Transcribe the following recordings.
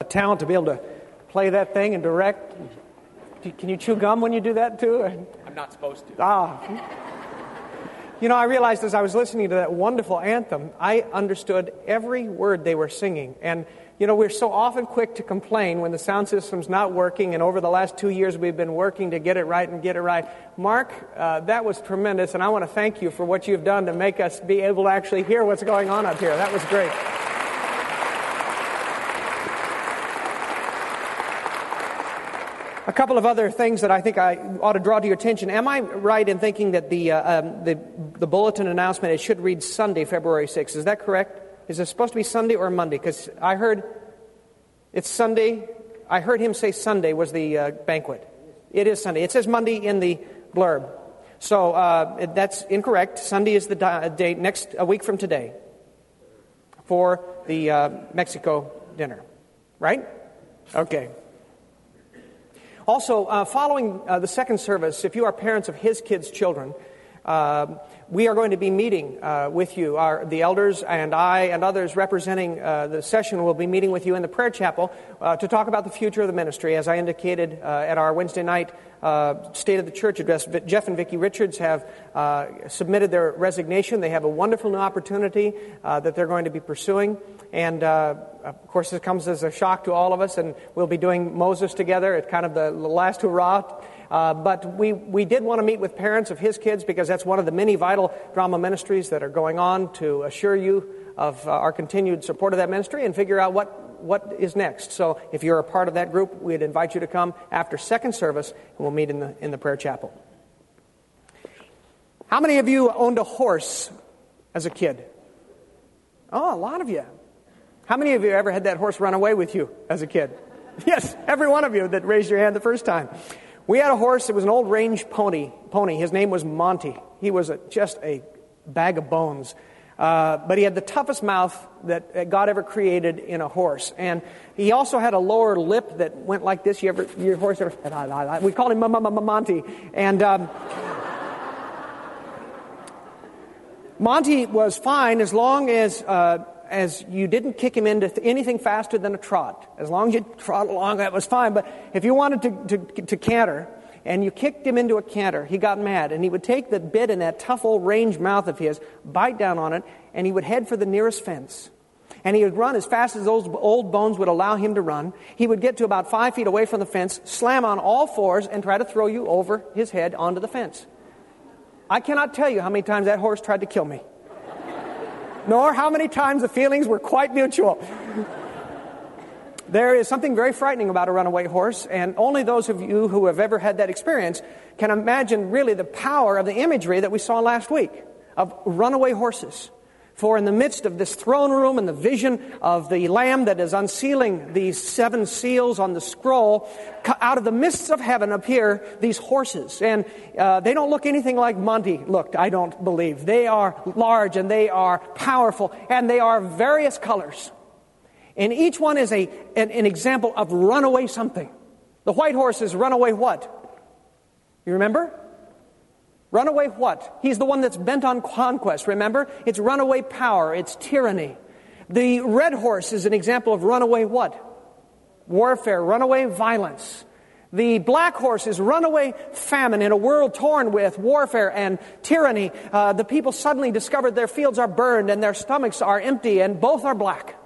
A talent to be able to play that thing and direct. Can you chew gum when you do that too? I'm not supposed to. Ah. You know, I realized as I was listening to that wonderful anthem, I understood every word they were singing. And, you know, we're so often quick to complain when the sound system's not working, and over the last two years we've been working to get it right and get it right. Mark, uh, that was tremendous, and I want to thank you for what you've done to make us be able to actually hear what's going on up here. That was great. A couple of other things that I think I ought to draw to your attention. Am I right in thinking that the, uh, um, the, the bulletin announcement, it should read Sunday, February 6th? Is that correct? Is it supposed to be Sunday or Monday? Because I heard it's Sunday. I heard him say Sunday was the uh, banquet. It is Sunday. It says Monday in the blurb. So uh, that's incorrect. Sunday is the di- date next a week from today for the uh, Mexico dinner. Right? Okay. Also, uh, following uh, the second service, if you are parents of his kids' children, uh, we are going to be meeting uh, with you. Our, the elders and I and others representing uh, the session will be meeting with you in the prayer chapel uh, to talk about the future of the ministry. As I indicated at our Wednesday night State of the Church address, Jeff and Vicki Richards have submitted their resignation. They have a wonderful new opportunity that they're going to be pursuing. And uh, of course, this comes as a shock to all of us, and we'll be doing Moses together at kind of the last hurrah. Uh, but we, we did want to meet with parents of his kids because that's one of the many vital drama ministries that are going on to assure you of uh, our continued support of that ministry and figure out what, what is next. So if you're a part of that group, we'd invite you to come after second service, and we'll meet in the, in the prayer chapel. How many of you owned a horse as a kid? Oh, a lot of you. How many of you ever had that horse run away with you as a kid? Yes, every one of you that raised your hand the first time. We had a horse, it was an old range pony. pony. His name was Monty. He was a, just a bag of bones. Uh, but he had the toughest mouth that God ever created in a horse. And he also had a lower lip that went like this. You ever, your horse ever, we called him Monty. And, um, Monty was fine as long as uh, as you didn't kick him into anything faster than a trot. As long as you trot along, that was fine. But if you wanted to, to, to canter, and you kicked him into a canter, he got mad, and he would take the bit in that tough old range mouth of his, bite down on it, and he would head for the nearest fence. And he would run as fast as those old bones would allow him to run. He would get to about five feet away from the fence, slam on all fours, and try to throw you over his head onto the fence. I cannot tell you how many times that horse tried to kill me nor how many times the feelings were quite mutual. There is something very frightening about a runaway horse, and only those of you who have ever had that experience can imagine really the power of the imagery that we saw last week of runaway horses. For in the midst of this throne room and the vision of the Lamb that is unsealing these seven seals on the scroll, out of the mists of heaven appear these horses. And uh, they don't look anything like Monty looked, I don't believe. They are large and they are powerful and they are various colors. And each one is a, an, an example of runaway something. The white horse is runaway what? You remember? Runaway what? He's the one that's bent on conquest, remember? It's runaway power, it's tyranny. The red horse is an example of runaway what? Warfare, runaway violence. The black horse is runaway famine in a world torn with warfare and tyranny. Uh, the people suddenly discovered their fields are burned and their stomachs are empty, and both are black.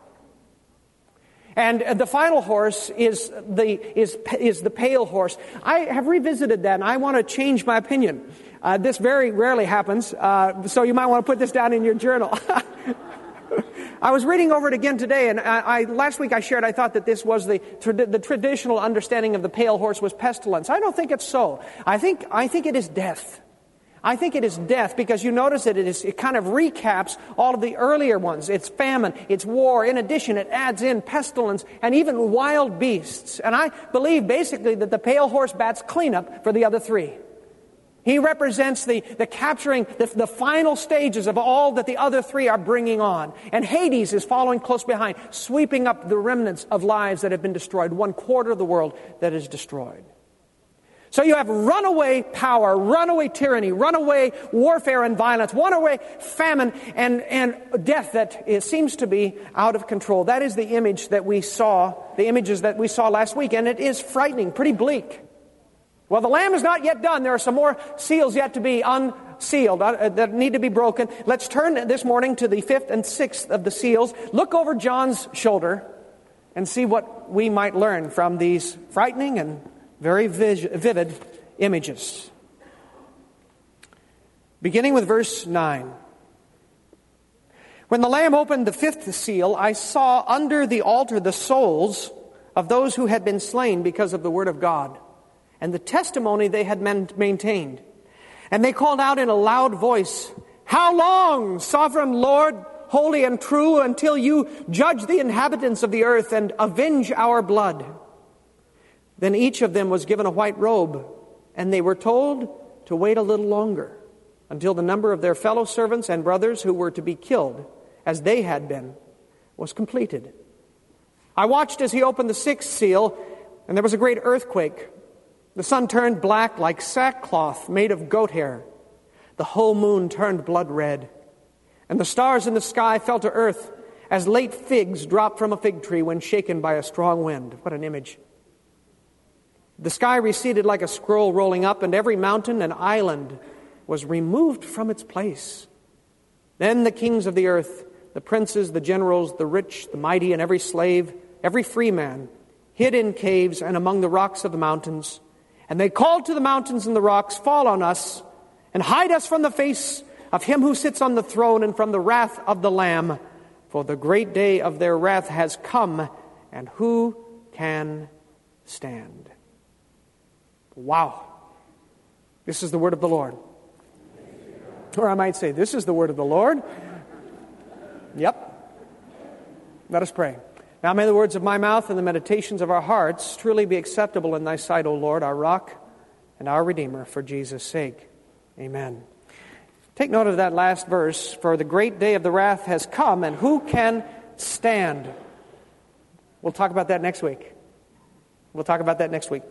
And the final horse is the, is, is the pale horse. I have revisited that and I want to change my opinion. Uh, this very rarely happens, uh, so you might want to put this down in your journal. I was reading over it again today, and I, I, last week I shared I thought that this was the, the traditional understanding of the pale horse was pestilence. I don't think it's so. I think, I think it is death. I think it is death because you notice that it, is, it kind of recaps all of the earlier ones. It's famine, it's war. In addition, it adds in pestilence and even wild beasts. And I believe basically that the pale horse bats cleanup for the other three. He represents the, the capturing, the, the final stages of all that the other three are bringing on. And Hades is following close behind, sweeping up the remnants of lives that have been destroyed, one quarter of the world that is destroyed. So you have runaway power, runaway tyranny, runaway warfare and violence, runaway famine and, and death that seems to be out of control. That is the image that we saw, the images that we saw last week, and it is frightening, pretty bleak. Well, the lamb is not yet done. There are some more seals yet to be unsealed uh, that need to be broken. Let's turn this morning to the fifth and sixth of the seals. Look over John's shoulder and see what we might learn from these frightening and very vivid images. Beginning with verse 9. When the Lamb opened the fifth seal, I saw under the altar the souls of those who had been slain because of the word of God and the testimony they had maintained. And they called out in a loud voice, How long, sovereign Lord, holy and true, until you judge the inhabitants of the earth and avenge our blood? Then each of them was given a white robe, and they were told to wait a little longer until the number of their fellow servants and brothers who were to be killed, as they had been, was completed. I watched as he opened the sixth seal, and there was a great earthquake. The sun turned black like sackcloth made of goat hair. The whole moon turned blood red. And the stars in the sky fell to earth as late figs drop from a fig tree when shaken by a strong wind. What an image. The sky receded like a scroll rolling up, and every mountain and island was removed from its place. Then the kings of the earth, the princes, the generals, the rich, the mighty, and every slave, every free man, hid in caves and among the rocks of the mountains and they called to the mountains and the rocks, Fall on us, and hide us from the face of him who sits on the throne and from the wrath of the Lamb. For the great day of their wrath has come, and who can stand? Wow. This is the word of the Lord. Or I might say, This is the word of the Lord. Yep. Let us pray. Now may the words of my mouth and the meditations of our hearts truly be acceptable in thy sight, O Lord, our rock and our Redeemer, for Jesus' sake. Amen. Take note of that last verse. For the great day of the wrath has come, and who can stand? We'll talk about that next week. We'll talk about that next week.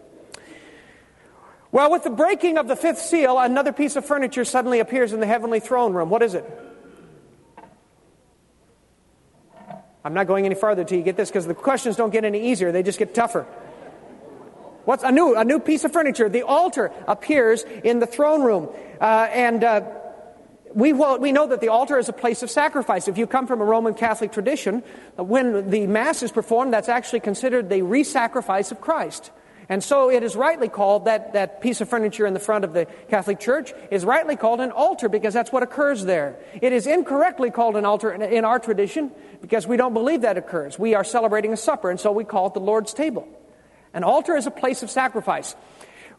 Well, with the breaking of the fifth seal, another piece of furniture suddenly appears in the heavenly throne room. What is it? I'm not going any farther till you get this because the questions don't get any easier, they just get tougher. What's a new, a new piece of furniture? The altar appears in the throne room. Uh, and uh, we, we know that the altar is a place of sacrifice. If you come from a Roman Catholic tradition, when the Mass is performed, that's actually considered the re sacrifice of Christ. And so it is rightly called, that, that piece of furniture in the front of the Catholic Church is rightly called an altar because that's what occurs there. It is incorrectly called an altar in, in our tradition because we don't believe that occurs. We are celebrating a supper, and so we call it the Lord's table. An altar is a place of sacrifice.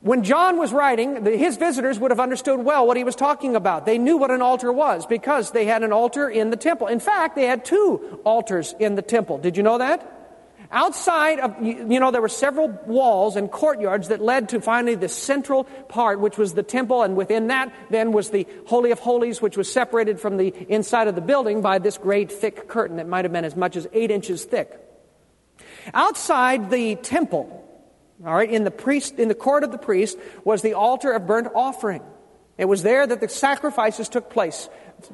When John was writing, his visitors would have understood well what he was talking about. They knew what an altar was because they had an altar in the temple. In fact, they had two altars in the temple. Did you know that? Outside of, you know, there were several walls and courtyards that led to finally the central part, which was the temple, and within that then was the Holy of Holies, which was separated from the inside of the building by this great thick curtain that might have been as much as eight inches thick. Outside the temple, all right, in the priest, in the court of the priest, was the altar of burnt offering. It was there that the sacrifices took place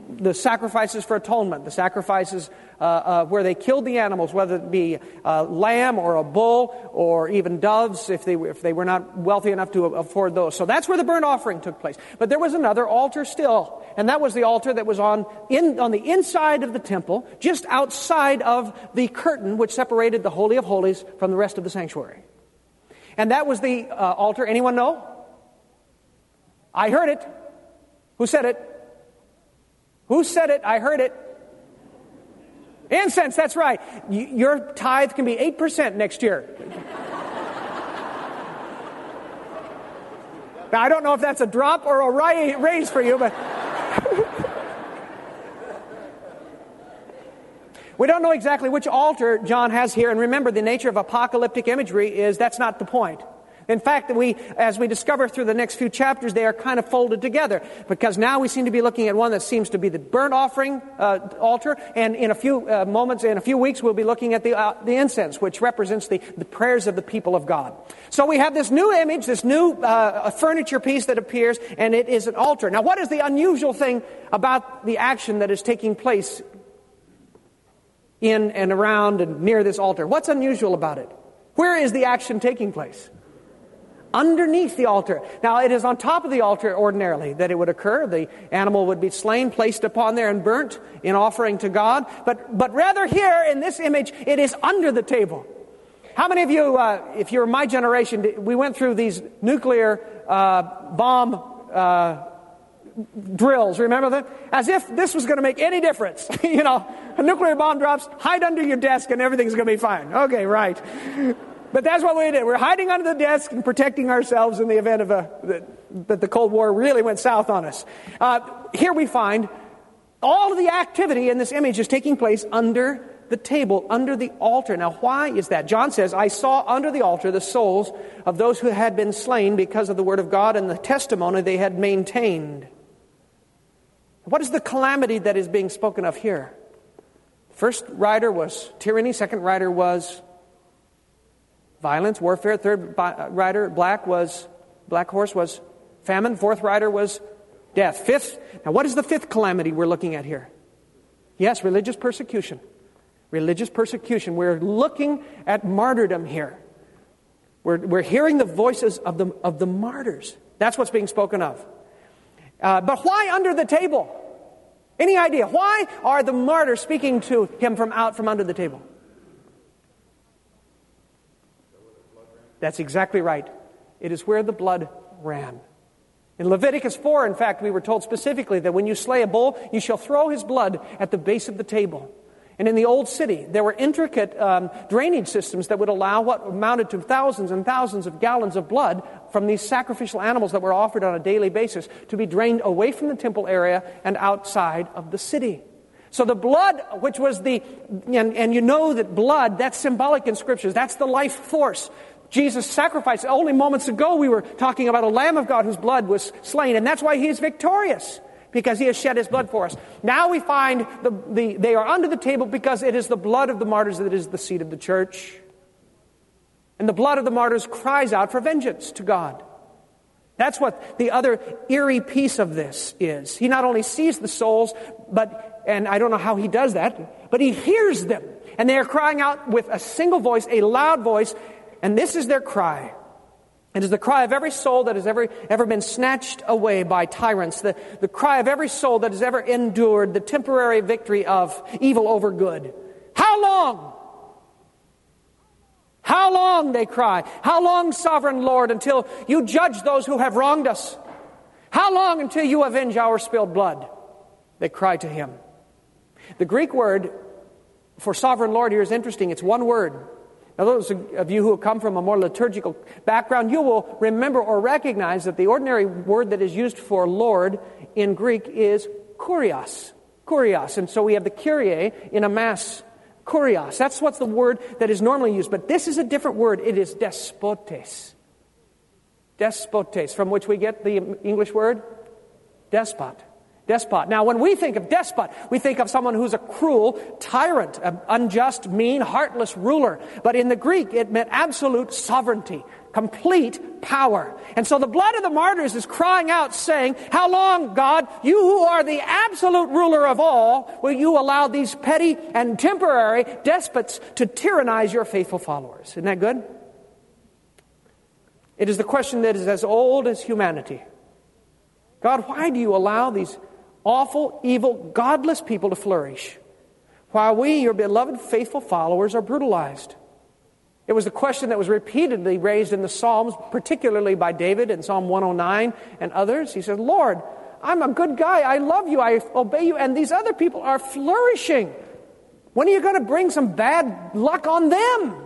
the sacrifices for atonement, the sacrifices uh, uh, where they killed the animals, whether it be a lamb or a bull or even doves, if they, if they were not wealthy enough to afford those. So that's where the burnt offering took place. But there was another altar still, and that was the altar that was on, in, on the inside of the temple, just outside of the curtain which separated the Holy of Holies from the rest of the sanctuary. And that was the uh, altar. Anyone know? I heard it. Who said it? Who said it? I heard it. Incense, that's right. your tithe can be 8% next year. now, I don't know if that's a drop or a raise for you, but. we don't know exactly which altar John has here, and remember, the nature of apocalyptic imagery is that's not the point. In fact, we, as we discover through the next few chapters, they are kind of folded together because now we seem to be looking at one that seems to be the burnt offering uh, altar, and in a few uh, moments, in a few weeks, we'll be looking at the, uh, the incense, which represents the, the prayers of the people of God. So we have this new image, this new uh, furniture piece that appears, and it is an altar. Now, what is the unusual thing about the action that is taking place in and around and near this altar? What's unusual about it? Where is the action taking place? Underneath the altar. Now, it is on top of the altar ordinarily that it would occur. The animal would be slain, placed upon there, and burnt in offering to God. But, but rather here in this image, it is under the table. How many of you, uh, if you're my generation, we went through these nuclear uh, bomb uh, drills, remember them? As if this was going to make any difference. you know, a nuclear bomb drops, hide under your desk and everything's going to be fine. Okay, right. But that's what we did. We're hiding under the desk and protecting ourselves in the event of a, that, the Cold War really went south on us. Uh, here we find all of the activity in this image is taking place under the table, under the altar. Now, why is that? John says, I saw under the altar the souls of those who had been slain because of the word of God and the testimony they had maintained. What is the calamity that is being spoken of here? First rider was tyranny, second rider was violence, warfare. Third uh, rider, black, was black horse was famine. Fourth rider was death. Fifth, now what is the fifth calamity we're looking at here? Yes, religious persecution. Religious persecution. We're looking at martyrdom here. We're, we're hearing the voices of the, of the martyrs. That's what's being spoken of. Uh, but why under the table? Any idea? Why are the martyrs speaking to him from out from under the table? That's exactly right. It is where the blood ran. In Leviticus 4, in fact, we were told specifically that when you slay a bull, you shall throw his blood at the base of the table. And in the old city, there were intricate um, drainage systems that would allow what amounted to thousands and thousands of gallons of blood from these sacrificial animals that were offered on a daily basis to be drained away from the temple area and outside of the city. So the blood, which was the, and, and you know that blood, that's symbolic in scriptures. That's the life force Jesus sacrificed. Only moments ago we were talking about a Lamb of God whose blood was slain, and that's why he is victorious, because he has shed his blood for us. Now we find the, the, they are under the table because it is the blood of the martyrs that is the seed of the church. And the blood of the martyrs cries out for vengeance to God. That's what the other eerie piece of this is. He not only sees the souls, but, and I don't know how he does that, but he hears them. And they are crying out with a single voice, a loud voice, and this is their cry. It is the cry of every soul that has ever, ever been snatched away by tyrants, the, the cry of every soul that has ever endured the temporary victory of evil over good. How long? How long, they cry. How long, sovereign Lord, until you judge those who have wronged us? How long until you avenge our spilled blood? They cry to him. The Greek word for sovereign Lord here is interesting. It's one word. Now, those of you who come from a more liturgical background, you will remember or recognize that the ordinary word that is used for Lord in Greek is kurios. Kurios. And so we have the Kyrie in a Mass kurios. That's what's the word that is normally used. But this is a different word. It is despotes. Despotes, from which we get the English word despot. Despot. Now, when we think of despot, we think of someone who's a cruel tyrant, an unjust, mean, heartless ruler. But in the Greek, it meant absolute sovereignty, complete power. And so the blood of the martyrs is crying out, saying, How long, God, you who are the absolute ruler of all, will you allow these petty and temporary despots to tyrannize your faithful followers? Isn't that good? It is the question that is as old as humanity. God, why do you allow these awful, evil, godless people to flourish, while we, your beloved faithful followers, are brutalized. It was the question that was repeatedly raised in the Psalms, particularly by David in Psalm 109 and others. He said, Lord, I'm a good guy. I love you. I obey you. And these other people are flourishing. When are you going to bring some bad luck on them?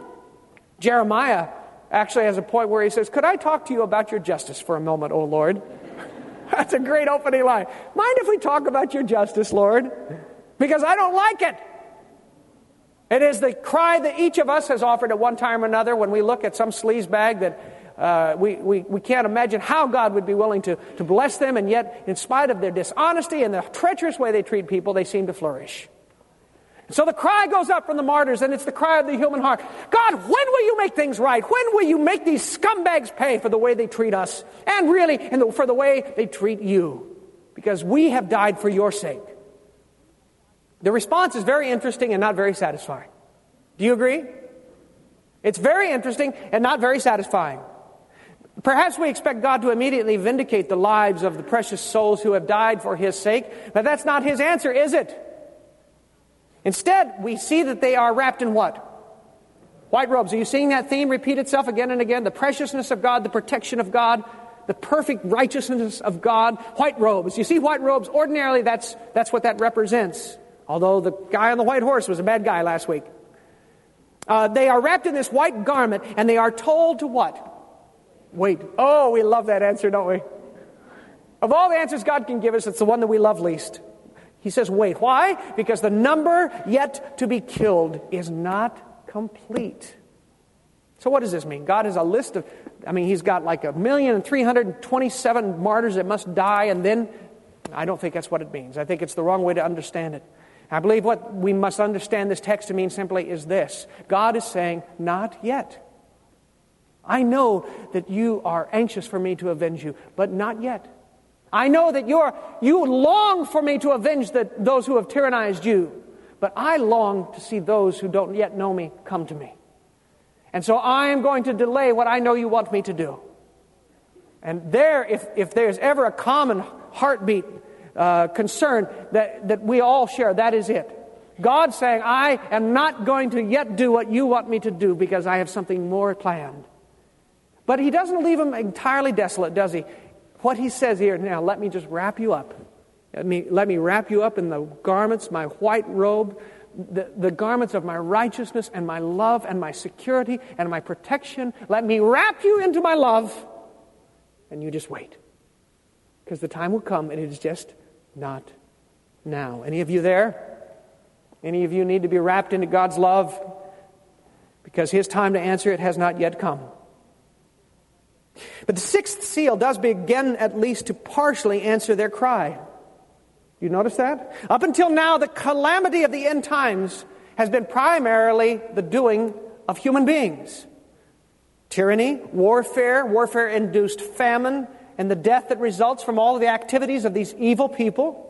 Jeremiah actually has a point where he says, Could I talk to you about your justice for a moment, O Lord? That's a great opening line. Mind if we talk about your justice, Lord? Because I don't like it. It is the cry that each of us has offered at one time or another when we look at some sleaze bag that uh, we, we, we can't imagine how God would be willing to, to bless them, and yet, in spite of their dishonesty and the treacherous way they treat people, they seem to flourish. So the cry goes up from the martyrs, and it's the cry of the human heart God, when will you make things right? When will you make these scumbags pay for the way they treat us? And really, the, for the way they treat you? Because we have died for your sake. The response is very interesting and not very satisfying. Do you agree? It's very interesting and not very satisfying. Perhaps we expect God to immediately vindicate the lives of the precious souls who have died for His sake, but that's not His answer, is it? Instead, we see that they are wrapped in what? White robes. Are you seeing that theme repeat itself again and again? The preciousness of God, the protection of God, the perfect righteousness of God. White robes. You see white robes, ordinarily that's, that's what that represents. Although the guy on the white horse was a bad guy last week. Uh, they are wrapped in this white garment and they are told to what? Wait. Oh, we love that answer, don't we? Of all the answers God can give us, it's the one that we love least. He says, wait. Why? Because the number yet to be killed is not complete. So, what does this mean? God has a list of, I mean, He's got like a million and three hundred and twenty-seven martyrs that must die, and then, I don't think that's what it means. I think it's the wrong way to understand it. I believe what we must understand this text to mean simply is this God is saying, not yet. I know that you are anxious for me to avenge you, but not yet. I know that you're, you long for me to avenge the, those who have tyrannized you, but I long to see those who don't yet know me come to me. And so I am going to delay what I know you want me to do. And there, if, if there's ever a common heartbeat uh, concern that, that we all share, that is it. God saying, I am not going to yet do what you want me to do because I have something more planned. But He doesn't leave him entirely desolate, does He? What he says here now, let me just wrap you up. Let me, let me wrap you up in the garments, my white robe, the, the garments of my righteousness and my love and my security and my protection. Let me wrap you into my love. And you just wait. Because the time will come and it is just not now. Any of you there? Any of you need to be wrapped into God's love? Because his time to answer it has not yet come. But the sixth seal does begin at least to partially answer their cry. You notice that? Up until now, the calamity of the end times has been primarily the doing of human beings. Tyranny, warfare, warfare induced famine, and the death that results from all of the activities of these evil people.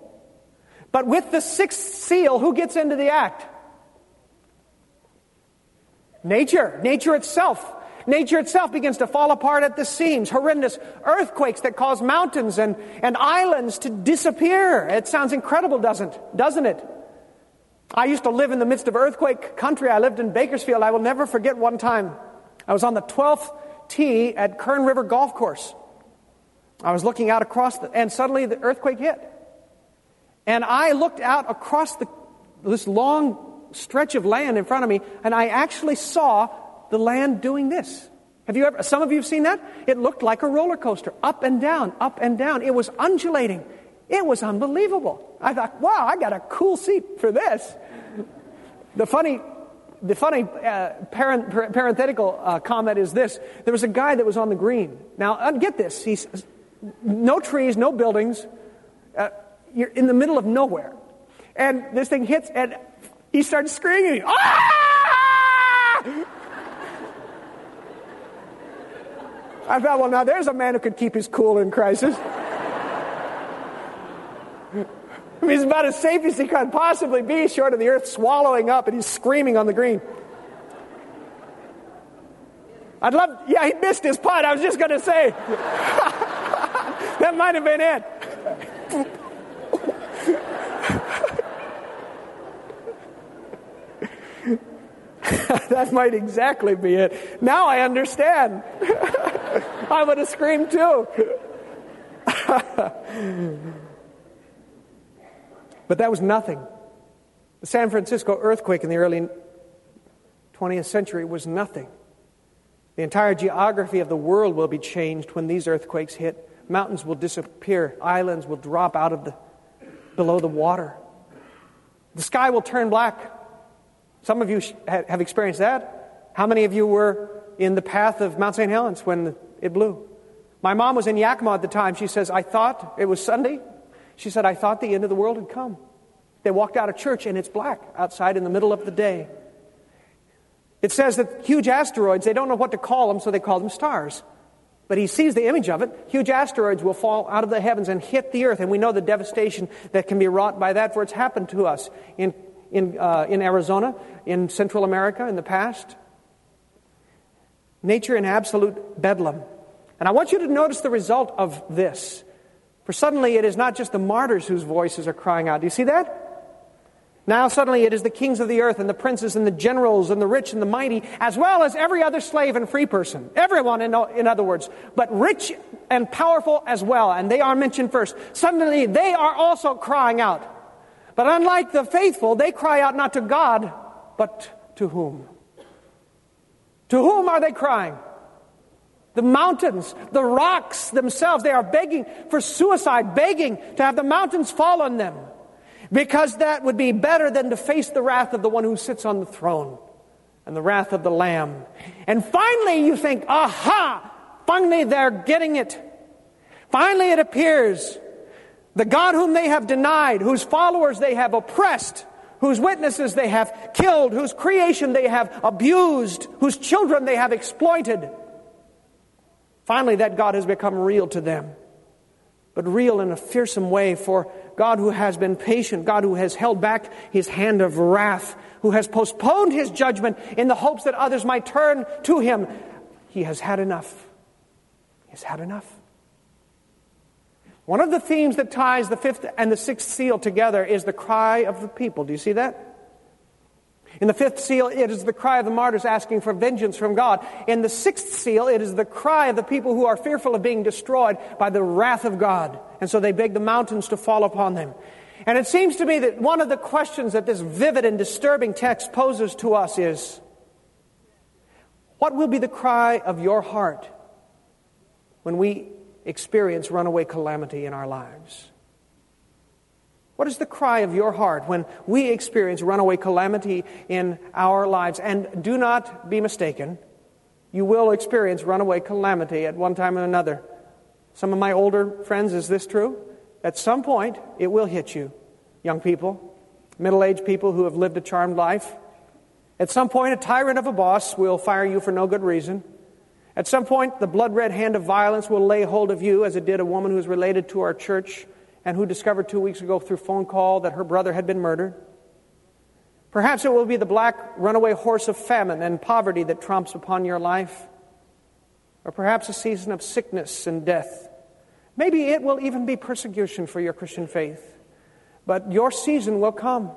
But with the sixth seal, who gets into the act? Nature, nature itself Nature itself begins to fall apart at the seams. Horrendous earthquakes that cause mountains and, and islands to disappear. It sounds incredible, doesn't, doesn't it? I used to live in the midst of earthquake country. I lived in Bakersfield. I will never forget one time. I was on the 12th tee at Kern River Golf Course. I was looking out across, the, and suddenly the earthquake hit. And I looked out across the, this long stretch of land in front of me, and I actually saw the land doing this. Have you ever, some of you have seen that? It looked like a roller coaster, up and down, up and down. It was undulating. It was unbelievable. I thought, wow, I got a cool seat for this. The funny, the funny uh, parent, parenthetical uh, comment is this there was a guy that was on the green. Now, uh, get this. He's, no trees, no buildings. Uh, you're in the middle of nowhere. And this thing hits, and he starts screaming, ah! I thought, well, now there's a man who could keep his cool in crisis. I mean, he's about as safe as he could possibly be, short of the earth swallowing up, and he's screaming on the green. I'd love, yeah, he missed his putt. I was just going to say. that might have been it. that might exactly be it. Now I understand. I would have screamed too. but that was nothing. The San Francisco earthquake in the early 20th century was nothing. The entire geography of the world will be changed when these earthquakes hit. Mountains will disappear, islands will drop out of the below the water. The sky will turn black. Some of you have experienced that. How many of you were in the path of Mount St. Helens when It blew. My mom was in Yakima at the time. She says, I thought it was Sunday. She said, I thought the end of the world had come. They walked out of church and it's black outside in the middle of the day. It says that huge asteroids, they don't know what to call them, so they call them stars. But he sees the image of it. Huge asteroids will fall out of the heavens and hit the earth, and we know the devastation that can be wrought by that, for it's happened to us in, in, uh, in Arizona, in Central America in the past. Nature in absolute bedlam. And I want you to notice the result of this. For suddenly it is not just the martyrs whose voices are crying out. Do you see that? Now suddenly it is the kings of the earth and the princes and the generals and the rich and the mighty, as well as every other slave and free person. Everyone, in, in other words, but rich and powerful as well. And they are mentioned first. Suddenly they are also crying out. But unlike the faithful, they cry out not to God, but to whom? To whom are they crying? The mountains, the rocks themselves, they are begging for suicide, begging to have the mountains fall on them. Because that would be better than to face the wrath of the one who sits on the throne and the wrath of the Lamb. And finally, you think, aha, finally they're getting it. Finally, it appears the God whom they have denied, whose followers they have oppressed, whose witnesses they have killed, whose creation they have abused, whose children they have exploited. Finally, that God has become real to them, but real in a fearsome way, for God who has been patient, God who has held back his hand of wrath, who has postponed his judgment in the hopes that others might turn to him, he has had enough. He has had enough. One of the themes that ties the fifth and the sixth seal together is the cry of the people. Do you see that? In the fifth seal, it is the cry of the martyrs asking for vengeance from God. In the sixth seal, it is the cry of the people who are fearful of being destroyed by the wrath of God. And so they beg the mountains to fall upon them. And it seems to me that one of the questions that this vivid and disturbing text poses to us is what will be the cry of your heart when we experience runaway calamity in our lives? What is the cry of your heart when we experience runaway calamity in our lives? And do not be mistaken, you will experience runaway calamity at one time or another. Some of my older friends, is this true? At some point, it will hit you, young people, middle aged people who have lived a charmed life. At some point, a tyrant of a boss will fire you for no good reason. At some point, the blood red hand of violence will lay hold of you, as it did a woman who's related to our church and who discovered two weeks ago through phone call that her brother had been murdered. Perhaps it will be the black runaway horse of famine and poverty that trumps upon your life. Or perhaps a season of sickness and death. Maybe it will even be persecution for your Christian faith. But your season will come.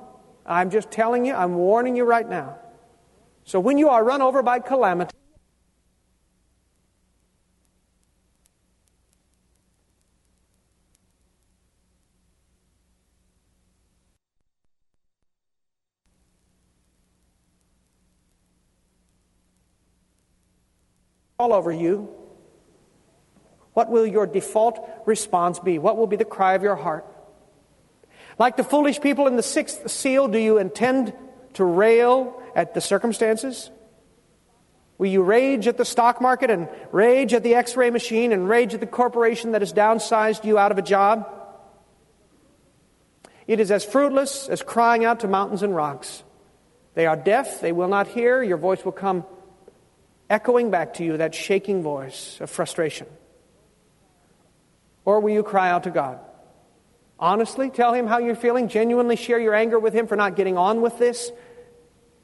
I'm just telling you, I'm warning you right now. So when you are run over by calamity, all over you, what will your default response be? What will be the cry of your heart? Like the foolish people in the sixth seal, do you intend to rail at the circumstances? Will you rage at the stock market and rage at the x ray machine and rage at the corporation that has downsized you out of a job? It is as fruitless as crying out to mountains and rocks. They are deaf, they will not hear, your voice will come echoing back to you that shaking voice of frustration? Or will you cry out to God? Honestly, tell Him how you're feeling, genuinely share your anger with Him for not getting on with this,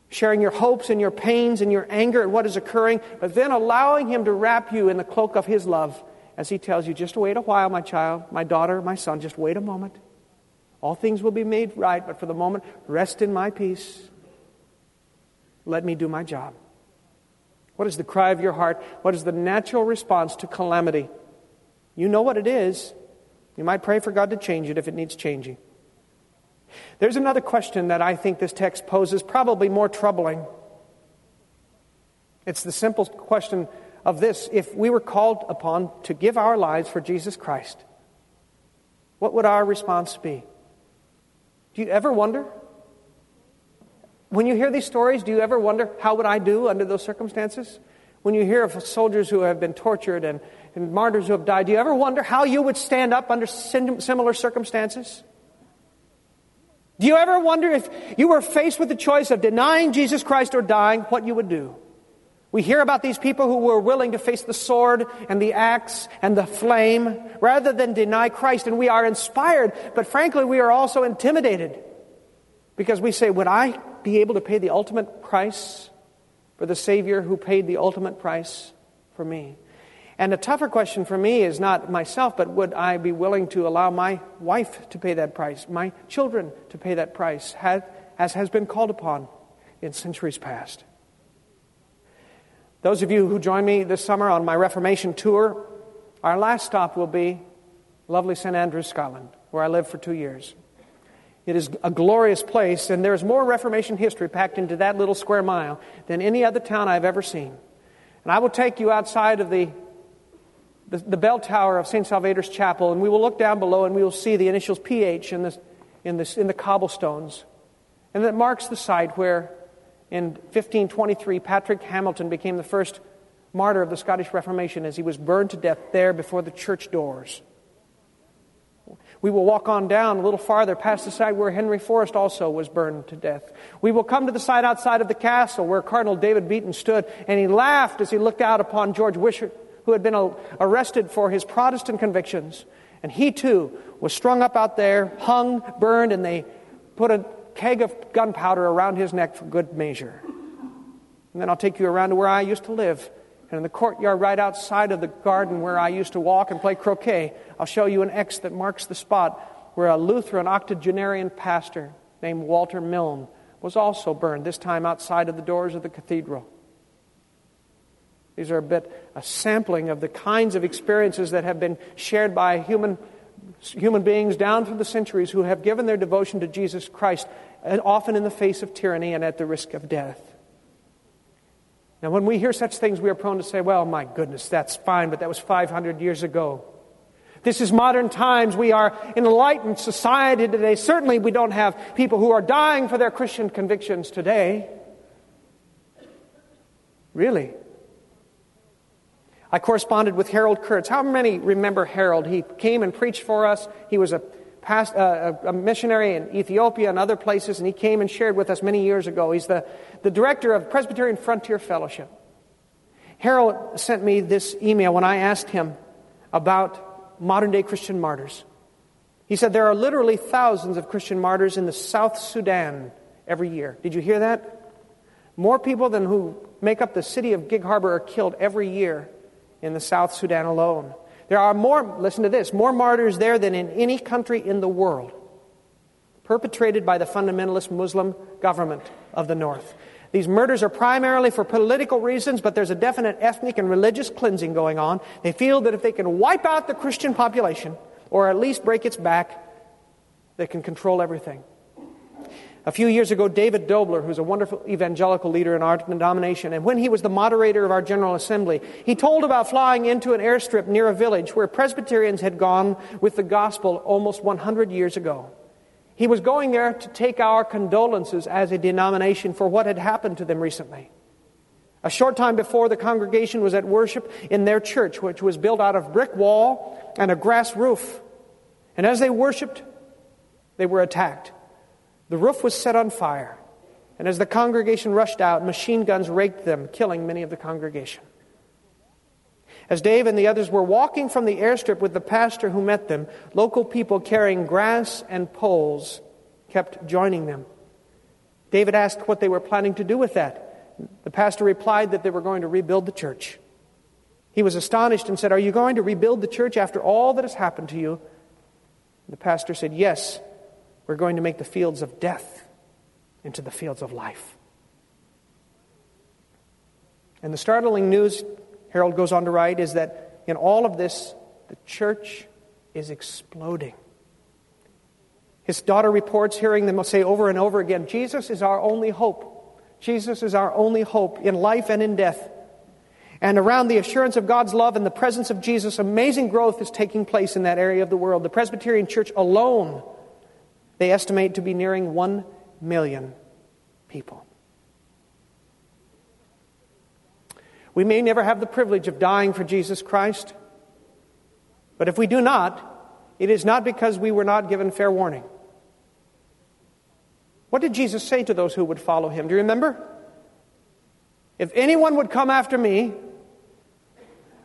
sharing your hopes and your pains and your anger at what is occurring, but then allowing Him to wrap you in the cloak of His love as He tells you, just wait a while, my child, my daughter, my son, just wait a moment. All things will be made right, but for the moment, rest in my peace. Let me do my job. What is the cry of your heart? What is the natural response to calamity? You know what it is. You might pray for God to change it if it needs changing. There's another question that I think this text poses, probably more troubling. It's the simple question of this if we were called upon to give our lives for Jesus Christ, what would our response be? Do you ever wonder? When you hear these stories, do you ever wonder, how would I do under those circumstances? When you hear of soldiers who have been tortured and, and martyrs who have died, do you ever wonder how you would stand up under similar circumstances? Do you ever wonder if you were faced with the choice of denying Jesus Christ or dying, what you would do? We hear about these people who were willing to face the sword and the axe and the flame rather than deny Christ, and we are inspired, but frankly, we are also intimidated because we say, Would I be able to pay the ultimate price for the Savior who paid the ultimate price for me? And a tougher question for me is not myself, but would I be willing to allow my wife to pay that price, my children to pay that price, as has been called upon in centuries past? Those of you who join me this summer on my Reformation tour, our last stop will be lovely St. Andrews, Scotland, where I lived for two years. It is a glorious place, and there is more Reformation history packed into that little square mile than any other town I've ever seen. And I will take you outside of the the, the bell tower of St. Salvator's Chapel, and we will look down below and we will see the initials PH in, this, in, this, in the cobblestones. And that marks the site where, in 1523, Patrick Hamilton became the first martyr of the Scottish Reformation as he was burned to death there before the church doors. We will walk on down a little farther past the site where Henry Forrest also was burned to death. We will come to the site outside of the castle where Cardinal David Beaton stood, and he laughed as he looked out upon George Wishart who had been arrested for his Protestant convictions. And he too was strung up out there, hung, burned, and they put a keg of gunpowder around his neck for good measure. And then I'll take you around to where I used to live. And in the courtyard right outside of the garden where I used to walk and play croquet, I'll show you an X that marks the spot where a Lutheran octogenarian pastor named Walter Milne was also burned, this time outside of the doors of the cathedral. These are a bit a sampling of the kinds of experiences that have been shared by human, human beings down through the centuries who have given their devotion to Jesus Christ, often in the face of tyranny and at the risk of death. Now, when we hear such things, we are prone to say, well, my goodness, that's fine, but that was 500 years ago. This is modern times. We are in enlightened society today. Certainly, we don't have people who are dying for their Christian convictions today. Really? I corresponded with Harold Kurtz. How many remember Harold? He came and preached for us. He was a, past, uh, a missionary in Ethiopia and other places, and he came and shared with us many years ago. He's the, the director of Presbyterian Frontier Fellowship. Harold sent me this email when I asked him about modern day Christian martyrs. He said there are literally thousands of Christian martyrs in the South Sudan every year. Did you hear that? More people than who make up the city of Gig Harbor are killed every year in the South Sudan alone. There are more, listen to this, more martyrs there than in any country in the world, perpetrated by the fundamentalist Muslim government of the North. These murders are primarily for political reasons, but there's a definite ethnic and religious cleansing going on. They feel that if they can wipe out the Christian population, or at least break its back, they can control everything. A few years ago, David Dobler, who's a wonderful evangelical leader in our denomination, and when he was the moderator of our General Assembly, he told about flying into an airstrip near a village where Presbyterians had gone with the gospel almost 100 years ago. He was going there to take our condolences as a denomination for what had happened to them recently. A short time before, the congregation was at worship in their church, which was built out of brick wall and a grass roof. And as they worshiped, they were attacked. The roof was set on fire, and as the congregation rushed out, machine guns raked them, killing many of the congregation. As Dave and the others were walking from the airstrip with the pastor who met them, local people carrying grass and poles kept joining them. David asked what they were planning to do with that. The pastor replied that they were going to rebuild the church. He was astonished and said, Are you going to rebuild the church after all that has happened to you? The pastor said, Yes, we're going to make the fields of death into the fields of life. And the startling news, Harold goes on to write, is that in all of this, the church is exploding. His daughter reports hearing them say over and over again Jesus is our only hope. Jesus is our only hope in life and in death. And around the assurance of God's love and the presence of Jesus, amazing growth is taking place in that area of the world. The Presbyterian Church alone they estimate to be nearing 1 million people. We may never have the privilege of dying for Jesus Christ, but if we do not, it is not because we were not given fair warning. What did Jesus say to those who would follow him? Do you remember? If anyone would come after me,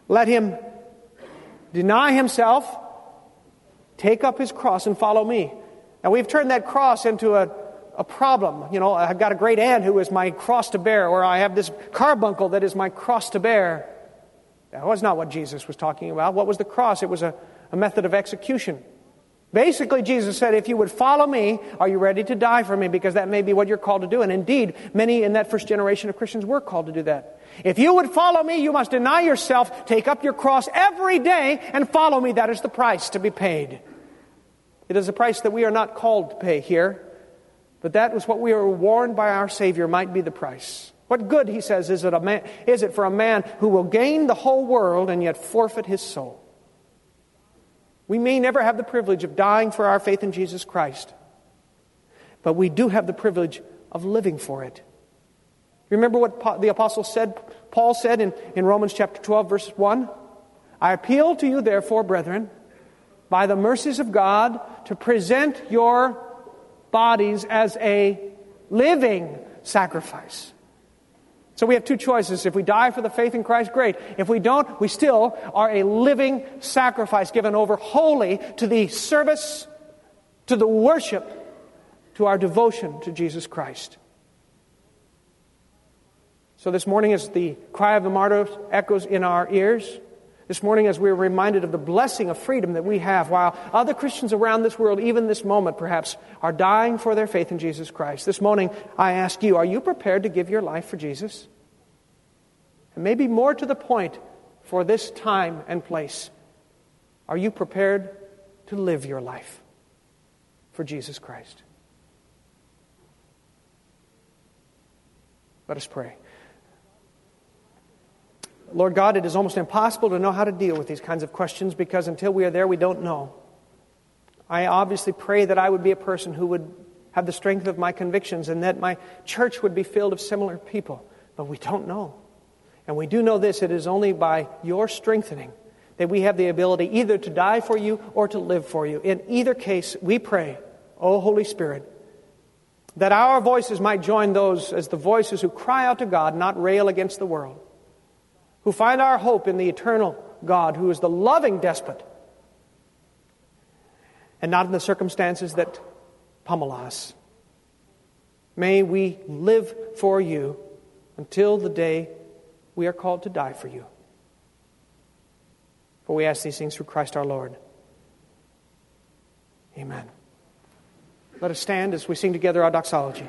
let him deny himself, take up his cross, and follow me. Now, we've turned that cross into a, a problem. You know, I've got a great aunt who is my cross to bear, or I have this carbuncle that is my cross to bear. That was not what Jesus was talking about. What was the cross? It was a, a method of execution. Basically, Jesus said, If you would follow me, are you ready to die for me? Because that may be what you're called to do. And indeed, many in that first generation of Christians were called to do that. If you would follow me, you must deny yourself, take up your cross every day, and follow me. That is the price to be paid. It is a price that we are not called to pay here, but that was what we were warned by our Savior might be the price. What good, he says, is it, a man, is it for a man who will gain the whole world and yet forfeit his soul? We may never have the privilege of dying for our faith in Jesus Christ, but we do have the privilege of living for it. Remember what the apostle said, Paul said in, in Romans chapter 12, verse 1? I appeal to you, therefore, brethren, by the mercies of God, to present your bodies as a living sacrifice. So we have two choices. If we die for the faith in Christ, great. If we don't, we still are a living sacrifice given over wholly to the service, to the worship, to our devotion to Jesus Christ. So this morning, as the cry of the martyrs echoes in our ears, this morning, as we're reminded of the blessing of freedom that we have, while other Christians around this world, even this moment perhaps, are dying for their faith in Jesus Christ. This morning, I ask you, are you prepared to give your life for Jesus? And maybe more to the point, for this time and place, are you prepared to live your life for Jesus Christ? Let us pray. Lord God, it is almost impossible to know how to deal with these kinds of questions because until we are there, we don't know. I obviously pray that I would be a person who would have the strength of my convictions and that my church would be filled of similar people, but we don't know. And we do know this it is only by your strengthening that we have the ability either to die for you or to live for you. In either case, we pray, O Holy Spirit, that our voices might join those as the voices who cry out to God, not rail against the world who find our hope in the eternal God, who is the loving despot, and not in the circumstances that pummel us. May we live for you until the day we are called to die for you. For we ask these things through Christ our Lord. Amen. Let us stand as we sing together our doxology.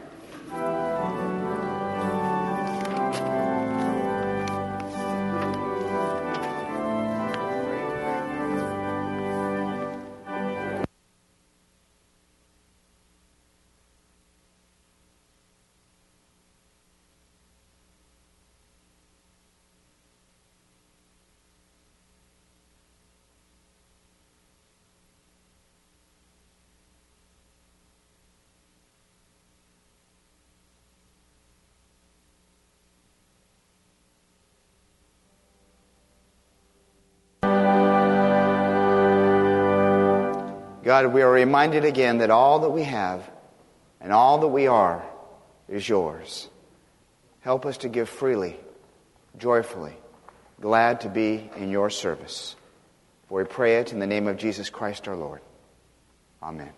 God, we are reminded again that all that we have and all that we are is yours. Help us to give freely, joyfully, glad to be in your service. For we pray it in the name of Jesus Christ our Lord. Amen.